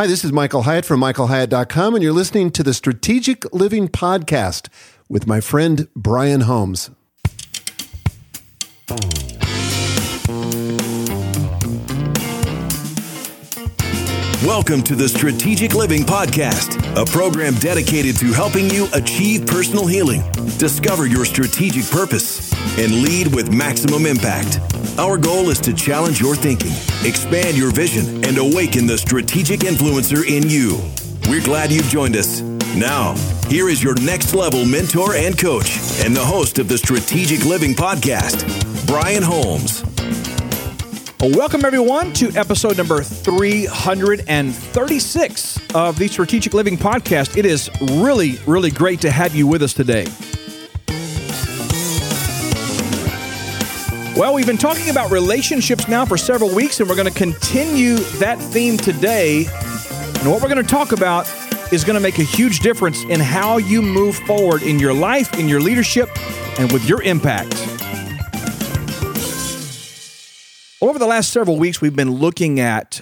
Hi, this is Michael Hyatt from michaelhyatt.com, and you're listening to the Strategic Living Podcast with my friend Brian Holmes. Welcome to the Strategic Living Podcast, a program dedicated to helping you achieve personal healing, discover your strategic purpose, and lead with maximum impact. Our goal is to challenge your thinking, expand your vision, and awaken the strategic influencer in you. We're glad you've joined us. Now, here is your next level mentor and coach, and the host of the Strategic Living Podcast, Brian Holmes. Welcome everyone to episode number 336 of the Strategic Living Podcast. It is really, really great to have you with us today. Well, we've been talking about relationships now for several weeks, and we're going to continue that theme today. And what we're going to talk about is going to make a huge difference in how you move forward in your life, in your leadership, and with your impact. Over the last several weeks, we've been looking at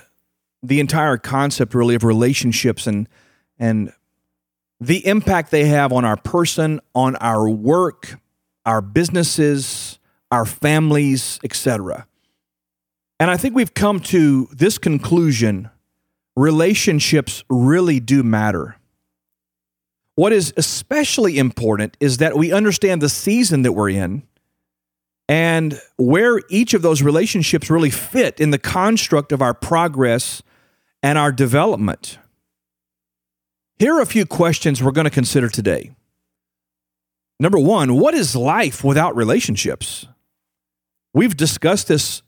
the entire concept, really, of relationships and and the impact they have on our person, on our work, our businesses, our families, etc. And I think we've come to this conclusion: relationships really do matter. What is especially important is that we understand the season that we're in and where each of those relationships really fit in the construct of our progress and our development. Here are a few questions we're going to consider today. Number one, what is life without relationships? We've discussed this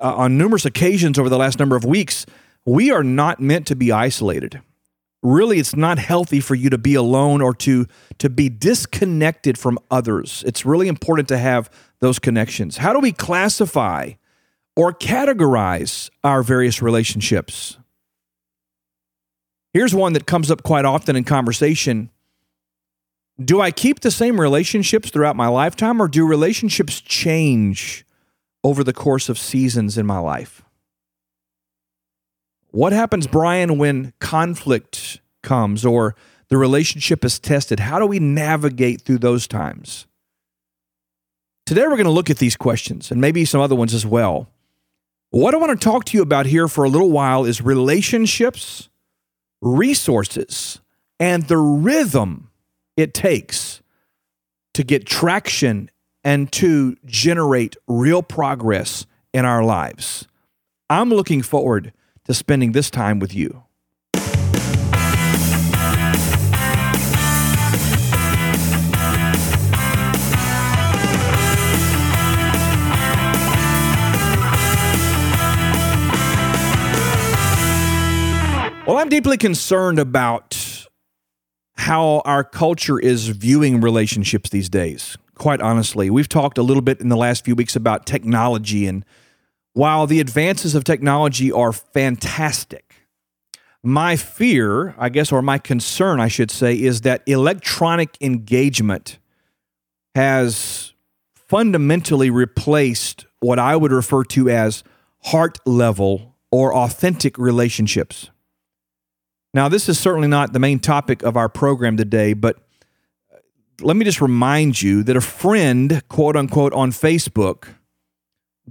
uh, on numerous occasions over the last number of weeks. We are not meant to be isolated. Really, it's not healthy for you to be alone or to, to be disconnected from others. It's really important to have those connections? How do we classify or categorize our various relationships? Here's one that comes up quite often in conversation. Do I keep the same relationships throughout my lifetime, or do relationships change over the course of seasons in my life? What happens, Brian, when conflict comes or the relationship is tested? How do we navigate through those times? Today, we're going to look at these questions and maybe some other ones as well. What I want to talk to you about here for a little while is relationships, resources, and the rhythm it takes to get traction and to generate real progress in our lives. I'm looking forward to spending this time with you. Well, I'm deeply concerned about how our culture is viewing relationships these days. Quite honestly, we've talked a little bit in the last few weeks about technology, and while the advances of technology are fantastic, my fear, I guess, or my concern, I should say, is that electronic engagement has fundamentally replaced what I would refer to as heart level or authentic relationships. Now, this is certainly not the main topic of our program today, but let me just remind you that a friend, quote unquote, on Facebook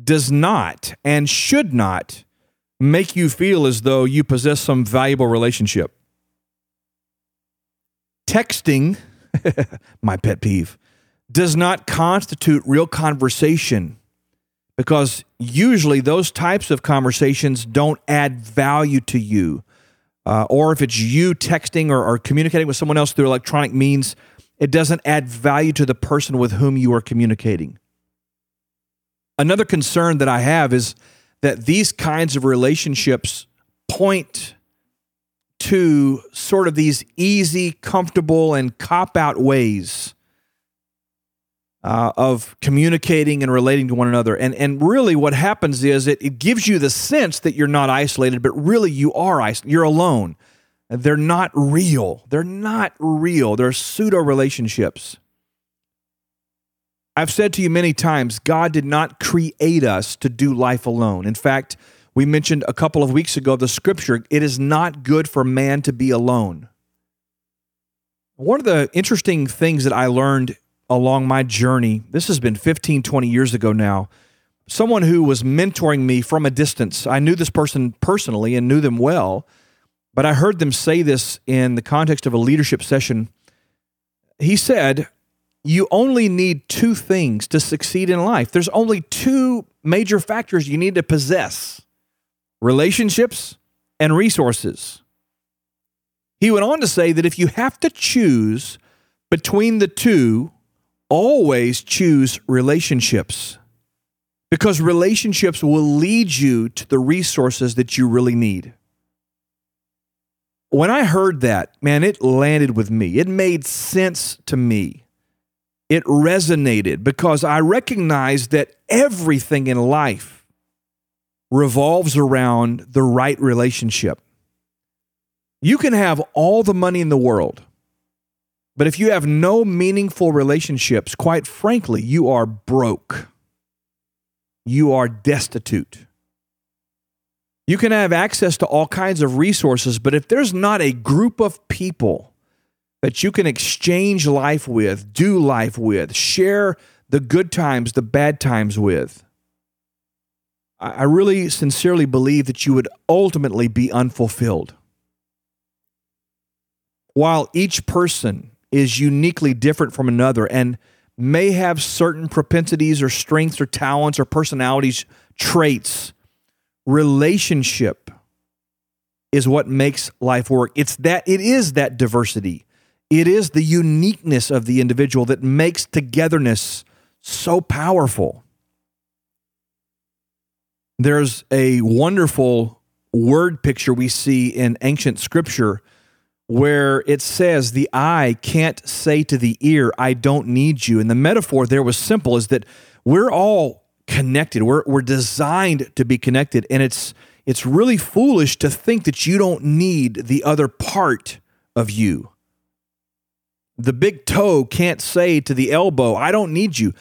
does not and should not make you feel as though you possess some valuable relationship. Texting, my pet peeve, does not constitute real conversation because usually those types of conversations don't add value to you uh, or if it's you texting or, or communicating with someone else through electronic means, it doesn't add value to the person with whom you are communicating. Another concern that I have is that these kinds of relationships point to sort of these easy, comfortable, and cop out ways uh, of communicating and relating to one another. And, and really, what happens is it, it gives you the sense that you're not isolated, but really you are isolated. You're alone. They're not real. They're not real. They're pseudo relationships. I've said to you many times God did not create us to do life alone. In fact, we mentioned a couple of weeks ago the scripture, it is not good for man to be alone. One of the interesting things that I learned along my journey, this has been 15, 20 years ago now, someone who was mentoring me from a distance. I knew this person personally and knew them well, but I heard them say this in the context of a leadership session. He said, You only need two things to succeed in life. There's only two major factors you need to possess relationships and resources. He went on to say that if you have to choose between the two, always choose relationships because relationships will lead you to the resources that you really need. When I heard that, man, it landed with me. It made sense to me. It resonated because I recognized that everything in life revolves around the right relationship. You can have all the money in the world, but if you have no meaningful relationships, quite frankly, you are broke. You are destitute. You can have access to all kinds of resources, but if there's not a group of people that you can exchange life with, do life with, share the good times, the bad times with, I really sincerely believe that you would ultimately be unfulfilled. While each person is uniquely different from another and may have certain propensities or strengths or talents or personalities, traits, relationship is what makes life work. It's that it is that diversity. It is the uniqueness of the individual that makes togetherness so powerful. There's a wonderful word picture we see in ancient scripture where it says the eye can't say to the ear, I don't need you. And the metaphor there was simple is that we're all connected. We're, we're designed to be connected. And it's, it's really foolish to think that you don't need the other part of you. The big toe can't say to the elbow, I don't need you.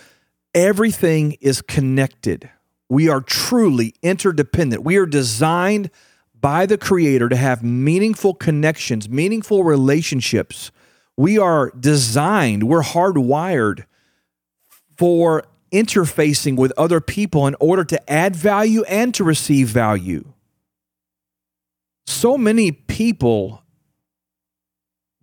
Everything is connected. We are truly interdependent. We are designed by the Creator to have meaningful connections, meaningful relationships. We are designed, we're hardwired for interfacing with other people in order to add value and to receive value. So many people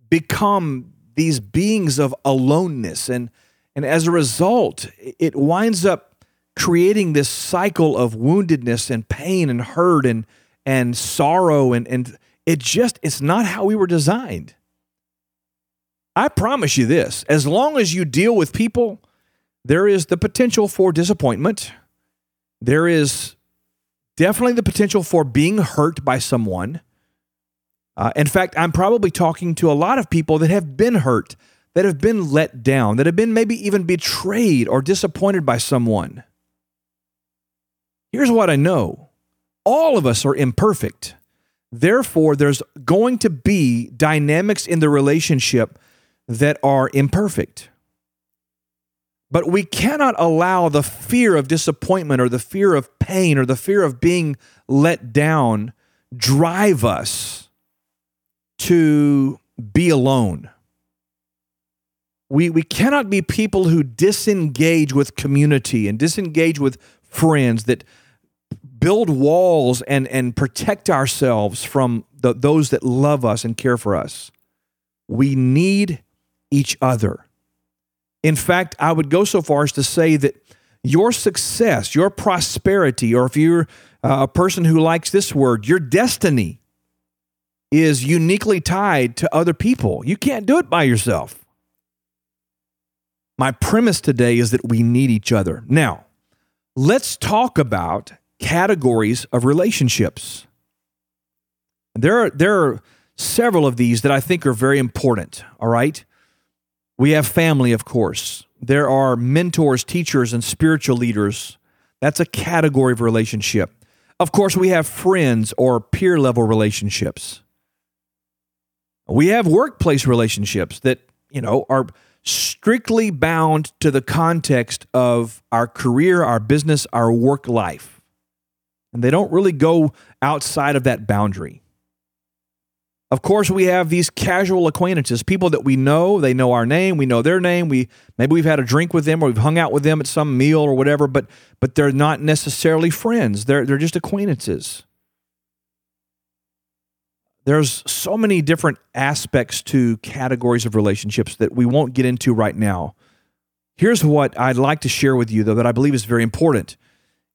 become these beings of aloneness, and, and as a result, it winds up creating this cycle of woundedness and pain and hurt and and sorrow and and it just it's not how we were designed. I promise you this, as long as you deal with people, there is the potential for disappointment. There is definitely the potential for being hurt by someone. Uh, in fact, I'm probably talking to a lot of people that have been hurt, that have been let down, that have been maybe even betrayed or disappointed by someone. Here's what I know all of us are imperfect. Therefore, there's going to be dynamics in the relationship that are imperfect. But we cannot allow the fear of disappointment or the fear of pain or the fear of being let down drive us to be alone. We, we cannot be people who disengage with community and disengage with friends that build walls and, and protect ourselves from the, those that love us and care for us. We need each other. In fact, I would go so far as to say that your success, your prosperity, or if you're uh, a person who likes this word, your destiny is uniquely tied to other people. You can't do it by yourself. My premise today is that we need each other. Now, let's talk about categories of relationships. There are, there are several of these that I think are very important, all right? We have family, of course. There are mentors, teachers, and spiritual leaders. That's a category of relationship. Of course, we have friends or peer level relationships. We have workplace relationships that, you know, are strictly bound to the context of our career, our business, our work life. and they don't really go outside of that boundary. Of course, we have these casual acquaintances, people that we know, they know our name, we know their name, we maybe we've had a drink with them or we've hung out with them at some meal or whatever, but but they're not necessarily friends. They're they're just acquaintances. There's so many different aspects to categories of relationships that we won't get into right now. Here's what I'd like to share with you though that I believe is very important.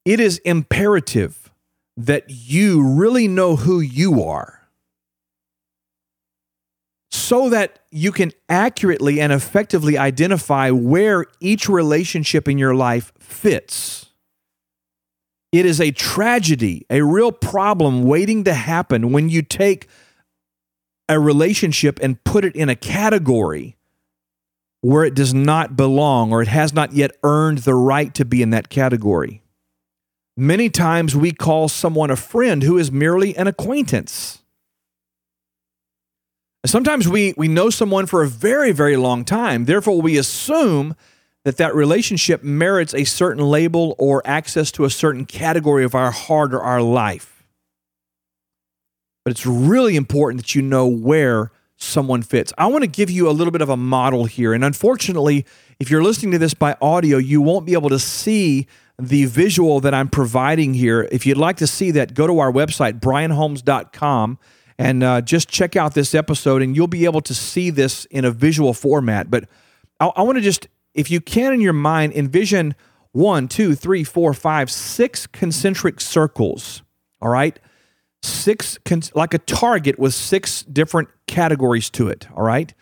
It is imperative that you really know who you are so that you can accurately and effectively identify where each relationship in your life fits. It is a tragedy, a real problem waiting to happen when you take a relationship and put it in a category where it does not belong or it has not yet earned the right to be in that category. Many times we call someone a friend who is merely an acquaintance. Sometimes we, we know someone for a very, very long time. Therefore, we assume that that relationship merits a certain label or access to a certain category of our heart or our life. But it's really important that you know where someone fits. I want to give you a little bit of a model here. And unfortunately, if you're listening to this by audio, you won't be able to see the visual that I'm providing here. If you'd like to see that, go to our website, brianholmes.com and uh, just check out this episode, and you'll be able to see this in a visual format. But I, I want to just, if you can in your mind, envision one, two, three, four, five, six concentric circles. All right. Six, like a target with six different categories to it. All right.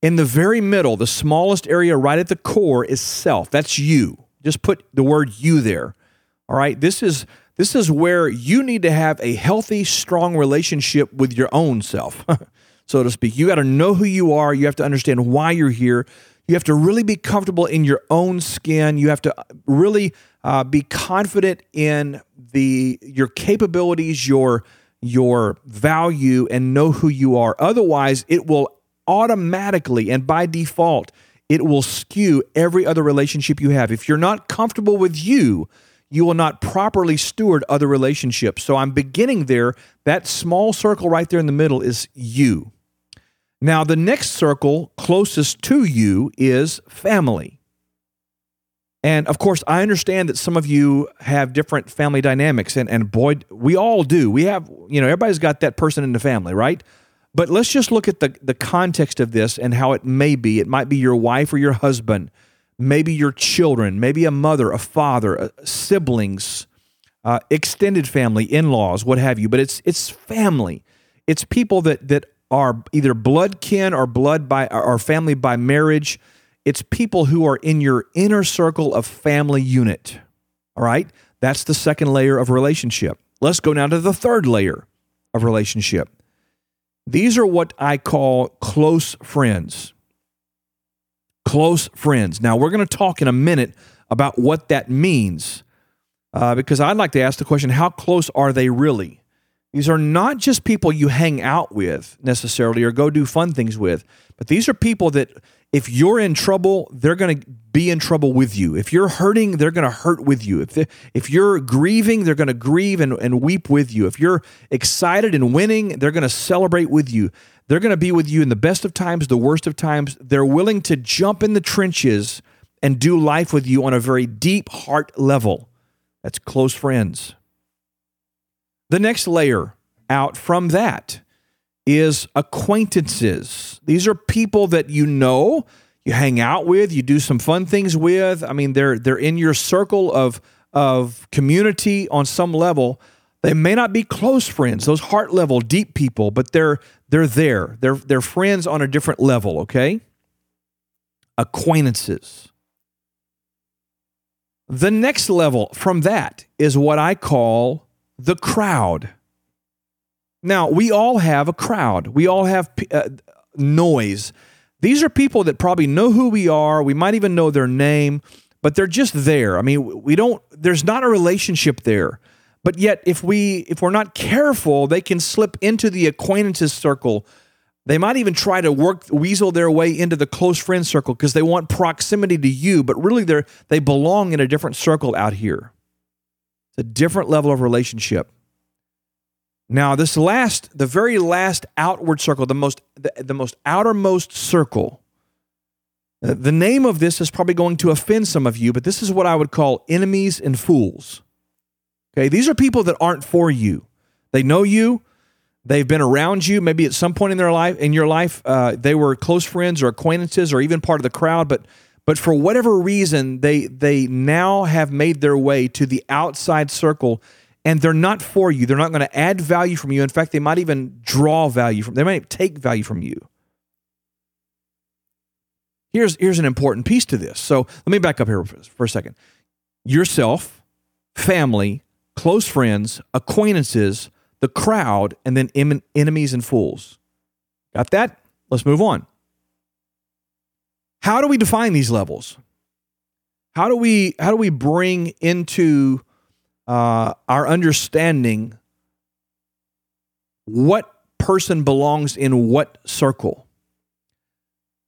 In the very middle, the smallest area right at the core is self. That's you. Just put the word you there. All right. This is this is where you need to have a healthy, strong relationship with your own self, so to speak. You got to know who you are. You have to understand why you're here. You have to really be comfortable in your own skin. You have to really uh, be confident in the your capabilities, your your value, and know who you are. Otherwise, it will automatically and by default it will skew every other relationship you have. If you're not comfortable with you, you will not properly steward other relationships. So I'm beginning there. That small circle right there in the middle is you. Now, the next circle closest to you is family. And of course, I understand that some of you have different family dynamics, and, and boy, we all do. We have, you know, everybody's got that person in the family, right? But let's just look at the, the context of this and how it may be. It might be your wife or your husband maybe your children, maybe a mother, a father, uh, siblings, uh, extended family, in-laws, what have you. But it's it's family. It's people that that are either blood kin or blood by or family by marriage. It's people who are in your inner circle of family unit. All right? That's the second layer of relationship. Let's go now to the third layer of relationship. These are what I call close friends close friends. Now, we're going to talk in a minute about what that means uh, because I'd like to ask the question how close are they really? These are not just people you hang out with necessarily or go do fun things with, but these are people that if you're in trouble, they're going to be in trouble with you. If you're hurting, they're going to hurt with you. If, they, if you're grieving, they're going to grieve and, and weep with you. If you're excited and winning, they're going to celebrate with you. They're going to be with you in the best of times, the worst of times. They're willing to jump in the trenches and do life with you on a very deep heart level. That's close friends. The next layer out from that is acquaintances. These are people that you know, you hang out with, you do some fun things with. I mean, they're they're in your circle of of community on some level. They may not be close friends, those heart level deep people, but they're they're there. They're, they're friends on a different level, okay? Acquaintances. The next level from that is what I call the crowd. Now, we all have a crowd, we all have uh, noise. These are people that probably know who we are. We might even know their name, but they're just there. I mean, we don't, there's not a relationship there. But yet, if we if we're not careful, they can slip into the acquaintances circle. They might even try to work weasel their way into the close friend circle because they want proximity to you, but really they they belong in a different circle out here. It's a different level of relationship. Now, this last, the very last outward circle, the most, the, the most outermost circle, uh, the name of this is probably going to offend some of you, but this is what I would call enemies and fools. Okay, these are people that aren't for you. They know you, they've been around you. Maybe at some point in their life, in your life, uh, they were close friends or acquaintances or even part of the crowd, but but for whatever reason, they they now have made their way to the outside circle and they're not for you. They're not going to add value from you. In fact, they might even draw value from. They might take value from you. Here's here's an important piece to this. So let me back up here for a second. Yourself, family, close friends, acquaintances, the crowd, and then em- enemies and fools. Got that? Let's move on. How do we define these levels? How do we how do we bring into uh, our understanding what person belongs in what circle.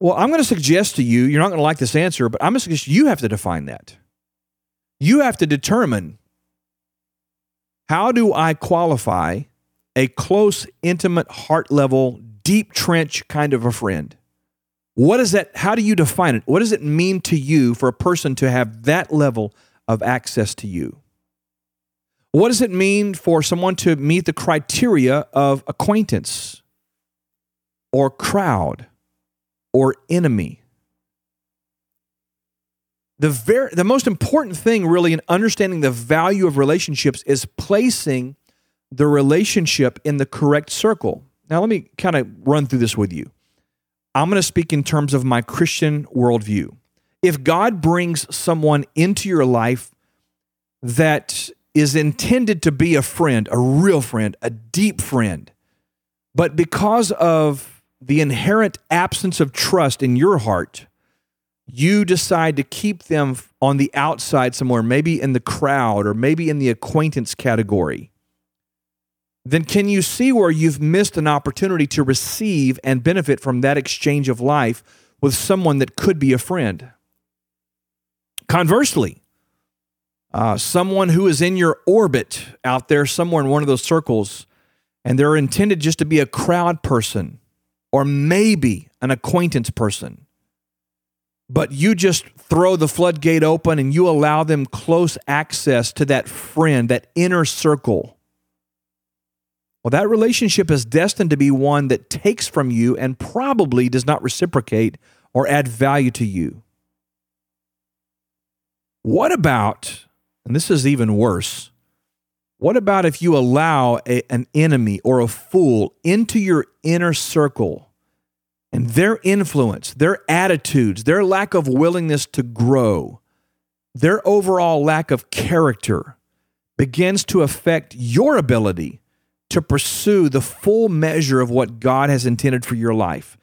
Well, I'm going to suggest to you, you're not going to like this answer, but I'm going to suggest you have to define that. You have to determine how do I qualify a close, intimate, heart level, deep trench kind of a friend? What is that? How do you define it? What does it mean to you for a person to have that level of access to you? What does it mean for someone to meet the criteria of acquaintance or crowd or enemy? The, very, the most important thing, really, in understanding the value of relationships is placing the relationship in the correct circle. Now, let me kind of run through this with you. I'm going to speak in terms of my Christian worldview. If God brings someone into your life that is intended to be a friend, a real friend, a deep friend. But because of the inherent absence of trust in your heart, you decide to keep them on the outside somewhere, maybe in the crowd or maybe in the acquaintance category, then can you see where you've missed an opportunity to receive and benefit from that exchange of life with someone that could be a friend? Conversely, uh, someone who is in your orbit out there somewhere in one of those circles, and they're intended just to be a crowd person or maybe an acquaintance person. But you just throw the floodgate open and you allow them close access to that friend, that inner circle. Well, that relationship is destined to be one that takes from you and probably does not reciprocate or add value to you. What about and this is even worse. What about if you allow a, an enemy or a fool into your inner circle and their influence, their attitudes, their lack of willingness to grow, their overall lack of character begins to affect your ability to pursue the full measure of what God has intended for your life?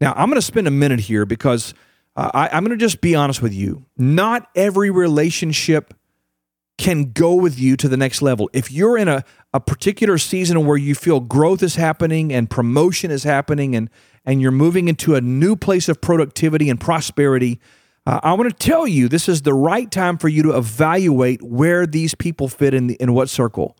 Now, I'm going to spend a minute here because uh, I, I'm going to just be honest with you. Not every relationship can go with you to the next level. If you're in a, a particular season where you feel growth is happening and promotion is happening and, and you're moving into a new place of productivity and prosperity, uh, I want to tell you this is the right time for you to evaluate where these people fit in, the, in what circle.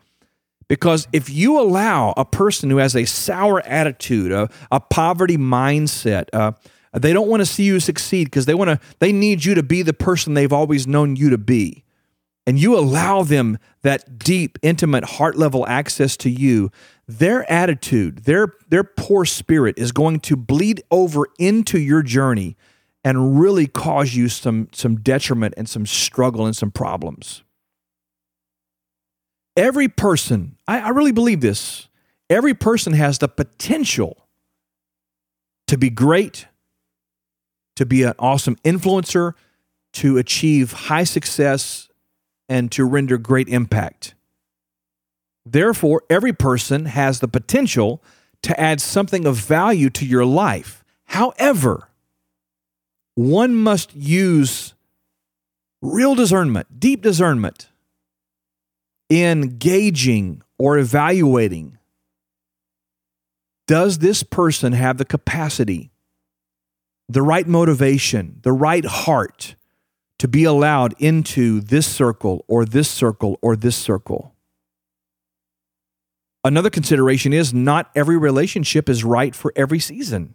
Because if you allow a person who has a sour attitude, a, a poverty mindset, uh, they don't want to see you succeed because they want to. They need you to be the person they've always known you to be and you allow them that deep, intimate, heart level access to you, their attitude, their, their poor spirit is going to bleed over into your journey and really cause you some, some detriment and some struggle and some problems. Every person, I, I really believe this, every person has the potential to be great, to be an awesome influencer, to achieve high success and to render great impact. Therefore, every person has the potential to add something of value to your life. However, one must use real discernment, deep discernment, in gauging or evaluating does this person have the capacity, the right motivation, the right heart to be allowed into this circle or this circle or this circle. Another consideration is not every relationship is right for every season.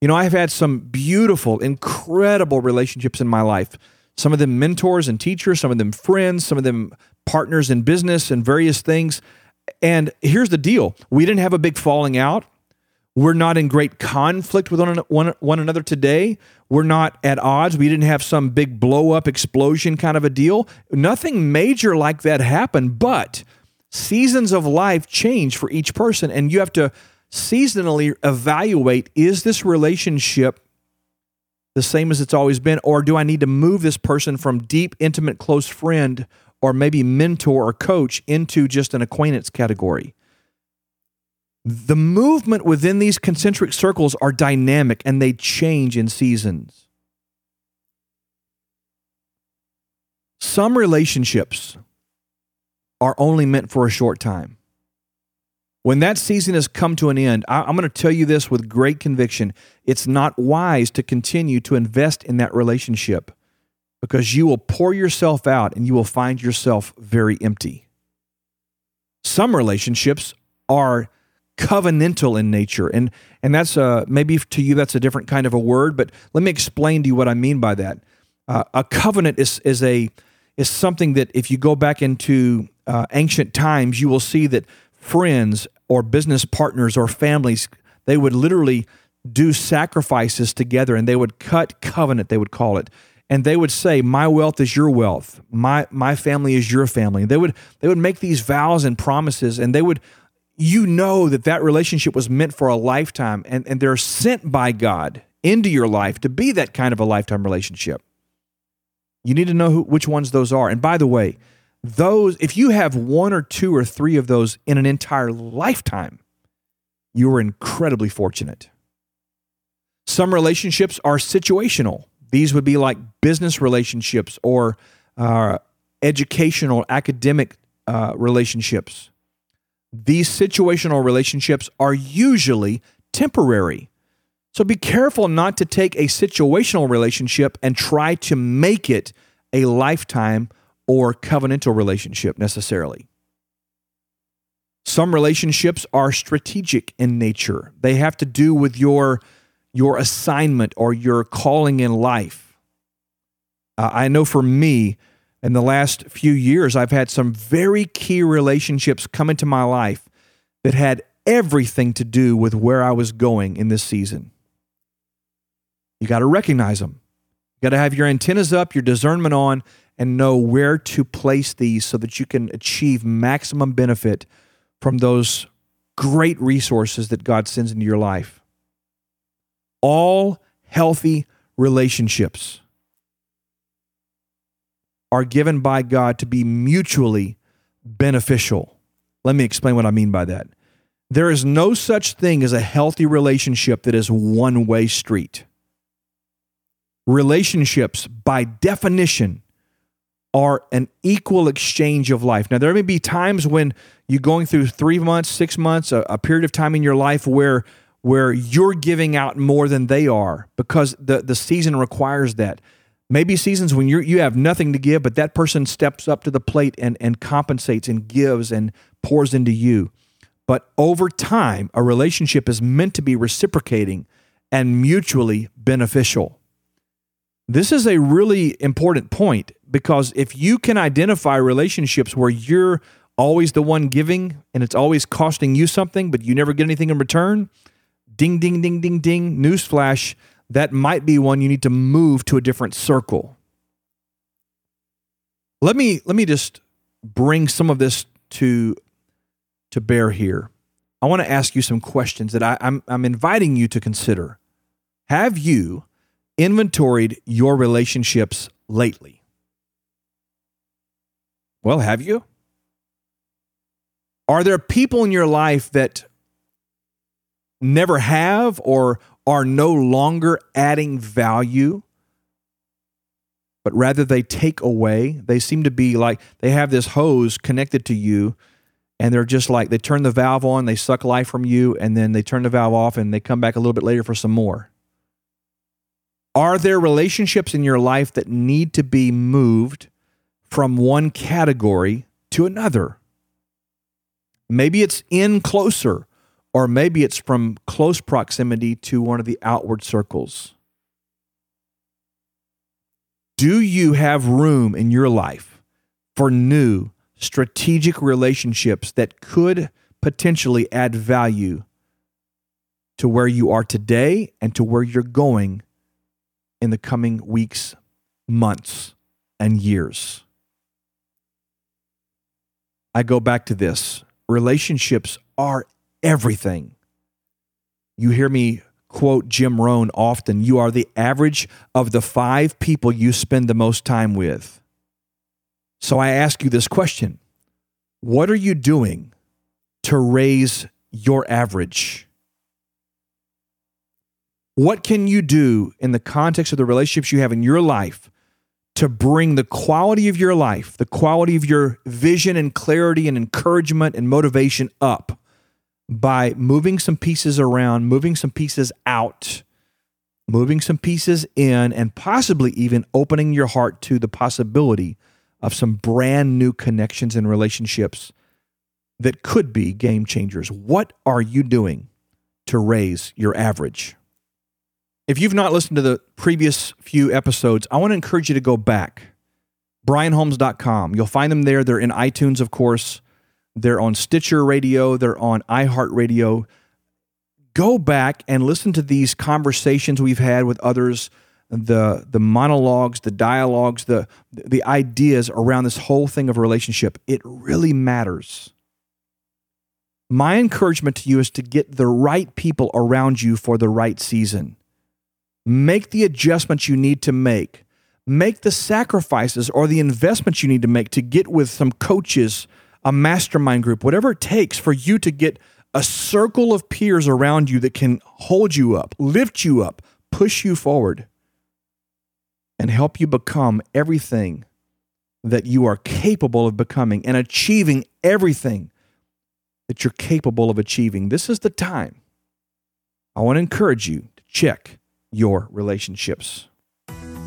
You know, I've had some beautiful, incredible relationships in my life. Some of them mentors and teachers, some of them friends, some of them partners in business and various things. And here's the deal we didn't have a big falling out. We're not in great conflict with one, one, one another today. We're not at odds. We didn't have some big blow up explosion kind of a deal. Nothing major like that happened, but seasons of life change for each person. And you have to seasonally evaluate is this relationship the same as it's always been? Or do I need to move this person from deep, intimate, close friend or maybe mentor or coach into just an acquaintance category? The movement within these concentric circles are dynamic and they change in seasons. Some relationships are only meant for a short time. When that season has come to an end, I, am going to tell you this with great conviction. It's not wise to continue to invest in that relationship because you will pour yourself out and you will find yourself very empty. Some relationships are covenantal in nature and and that's uh maybe to you that's a different kind of a word but let me explain to you what i mean by that uh, a covenant is is a is something that if you go back into uh, ancient times you will see that friends or business partners or families, they would literally do sacrifices together and they would cut covenant, they would call it. And they would say, My wealth is your wealth. My my family is your family. They would they would make these vows and promises, and they would you know that that relationship was meant for a lifetime and, and they're sent by God into your life to be that kind of a lifetime relationship. You need to know who, which ones those are. And by the way, those if you have one or two or three of those in an entire lifetime you are incredibly fortunate some relationships are situational these would be like business relationships or uh, educational academic uh, relationships these situational relationships are usually temporary so be careful not to take a situational relationship and try to make it a lifetime or covenantal relationship necessarily. Some relationships are strategic in nature. They have to do with your your assignment or your calling in life. Uh, I know for me, in the last few years, I've had some very key relationships come into my life that had everything to do with where I was going in this season. You got to recognize them. You got to have your antennas up, your discernment on, and know where to place these so that you can achieve maximum benefit from those great resources that God sends into your life. All healthy relationships are given by God to be mutually beneficial. Let me explain what I mean by that. There is no such thing as a healthy relationship that is one way street. Relationships, by definition, are an equal exchange of life. Now, there may be times when you're going through three months, six months, a, a, period of time in your life where where you're giving out more than they are because the, the season requires that. Maybe seasons when you you have nothing to give, but that person steps up to the plate and, and compensates and gives and pours into you. But over time, a relationship is meant to be reciprocating and mutually beneficial. This is a really important point because if you can identify relationships where you're always the one giving and it's always costing you something, but you never get anything in return, ding, ding, ding, ding, ding, newsflash, that might be one you need to move to a different circle. Let me let me just bring some of this to to bear here. I want to ask you some questions that I, I'm I'm inviting you to consider. Have you inventoried your relationships lately? Well, have you? Are there people in your life that never have or are no longer adding value, but rather they take away? They seem to be like they have this hose connected to you, and they're just like they turn the valve on, they suck life from you, and then they turn the valve off and they come back a little bit later for some more. Are there relationships in your life that need to be moved from one category to another? Maybe it's in closer, or maybe it's from close proximity to one of the outward circles. Do you have room in your life for new strategic relationships that could potentially add value to where you are today and to where you're going in the coming weeks, months, and years. I go back to this relationships are everything. You hear me quote Jim Rohn often you are the average of the five people you spend the most time with. So I ask you this question What are you doing to raise your average? What can you do in the context of the relationships you have in your life to bring the quality of your life, the quality of your vision and clarity and encouragement and motivation up by moving some pieces around, moving some pieces out, moving some pieces in, and possibly even opening your heart to the possibility of some brand new connections and relationships that could be game changers. What are you doing to raise your average? If you've not listened to the previous few episodes, I want to encourage you to go back. BrianHolmes.com. You'll find them there. They're in iTunes, of course. They're on Stitcher Radio. They're on iHeartRadio. Go back and listen to these conversations we've had with others, the the monologues, the dialogues, the the ideas around this whole thing of relationship. It really matters. My encouragement to you is to get the right people around you for the right season. Make the adjustments you need to make. Make the sacrifices or the investments you need to make to get with some coaches, a mastermind group, whatever it takes for you to get a circle of peers around you that can hold you up, lift you up, push you forward, and help you become everything that you are capable of becoming and achieving everything that you're capable of achieving. This is the time. I want to encourage you to check your relationships.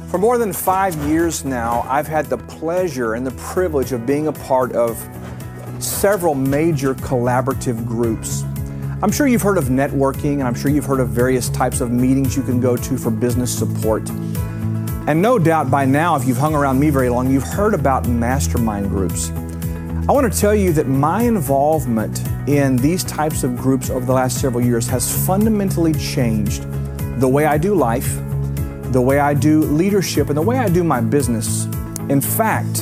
For more than five years now, I've had the pleasure and the privilege of being a part of several major collaborative groups. I'm sure you've heard of networking, and I'm sure you've heard of various types of meetings you can go to for business support. And no doubt by now, if you've hung around me very long, you've heard about mastermind groups. I want to tell you that my involvement in these types of groups over the last several years has fundamentally changed the way I do life, the way I do leadership, and the way I do my business. In fact,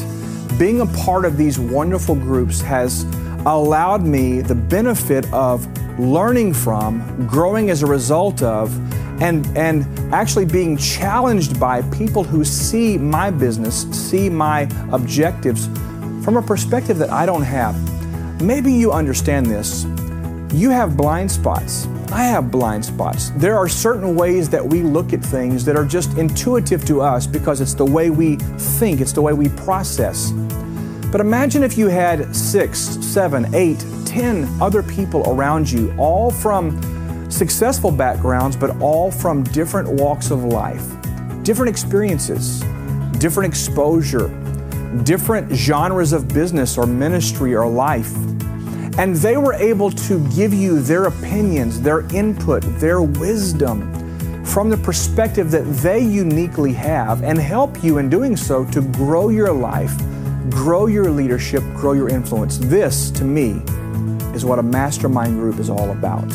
being a part of these wonderful groups has allowed me the benefit of learning from, growing as a result of, and, and actually being challenged by people who see my business, see my objectives from a perspective that I don't have. Maybe you understand this. You have blind spots. I have blind spots. There are certain ways that we look at things that are just intuitive to us because it's the way we think, it's the way we process. But imagine if you had six, seven, eight, ten other people around you, all from successful backgrounds, but all from different walks of life, different experiences, different exposure, different genres of business or ministry or life. And they were able to give you their opinions, their input, their wisdom from the perspective that they uniquely have and help you in doing so to grow your life, grow your leadership, grow your influence. This, to me, is what a mastermind group is all about.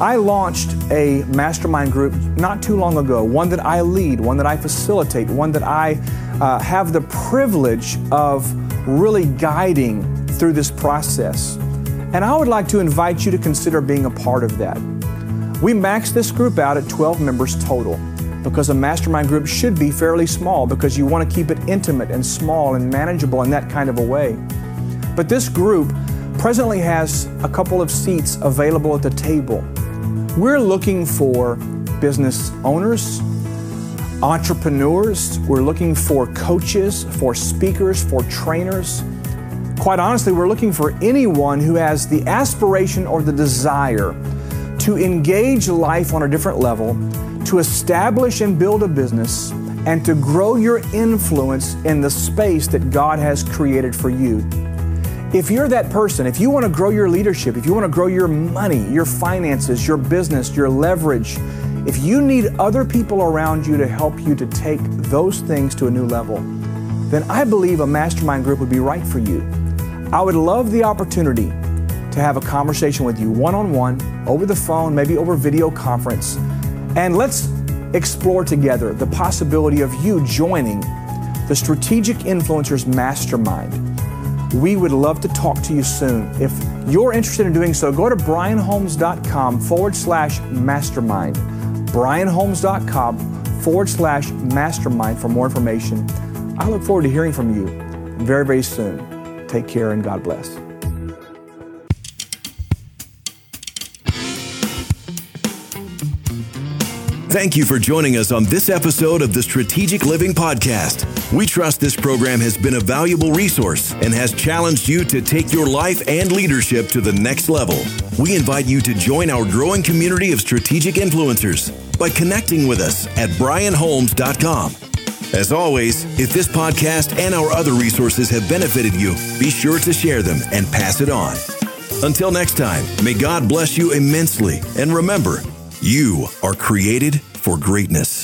I launched a mastermind group not too long ago, one that I lead, one that I facilitate, one that I uh, have the privilege of really guiding through this process. And I would like to invite you to consider being a part of that. We maxed this group out at 12 members total because a mastermind group should be fairly small because you want to keep it intimate and small and manageable in that kind of a way. But this group presently has a couple of seats available at the table. We're looking for business owners, entrepreneurs, we're looking for coaches, for speakers, for trainers Quite honestly, we're looking for anyone who has the aspiration or the desire to engage life on a different level, to establish and build a business and to grow your influence in the space that God has created for you. If you're that person, if you want to grow your leadership, if you want to grow your money, your finances, your business, your leverage, if you need other people around you to help you to take those things to a new level, then I believe a mastermind group would be right for you. I would love the opportunity to have a conversation with you one on one, over the phone, maybe over video conference, and let's explore together the possibility of you joining the Strategic Influencers Mastermind. We would love to talk to you soon. If you're interested in doing so, go to brianholmes.com forward slash mastermind. brianholmes.com forward slash mastermind for more information. I look forward to hearing from you very, very soon. Take care and God bless. Thank you for joining us on this episode of the Strategic Living Podcast. We trust this program has been a valuable resource and has challenged you to take your life and leadership to the next level. We invite you to join our growing community of strategic influencers by connecting with us at brianholmes.com. As always, if this podcast and our other resources have benefited you, be sure to share them and pass it on. Until next time, may God bless you immensely and remember, you are created for greatness.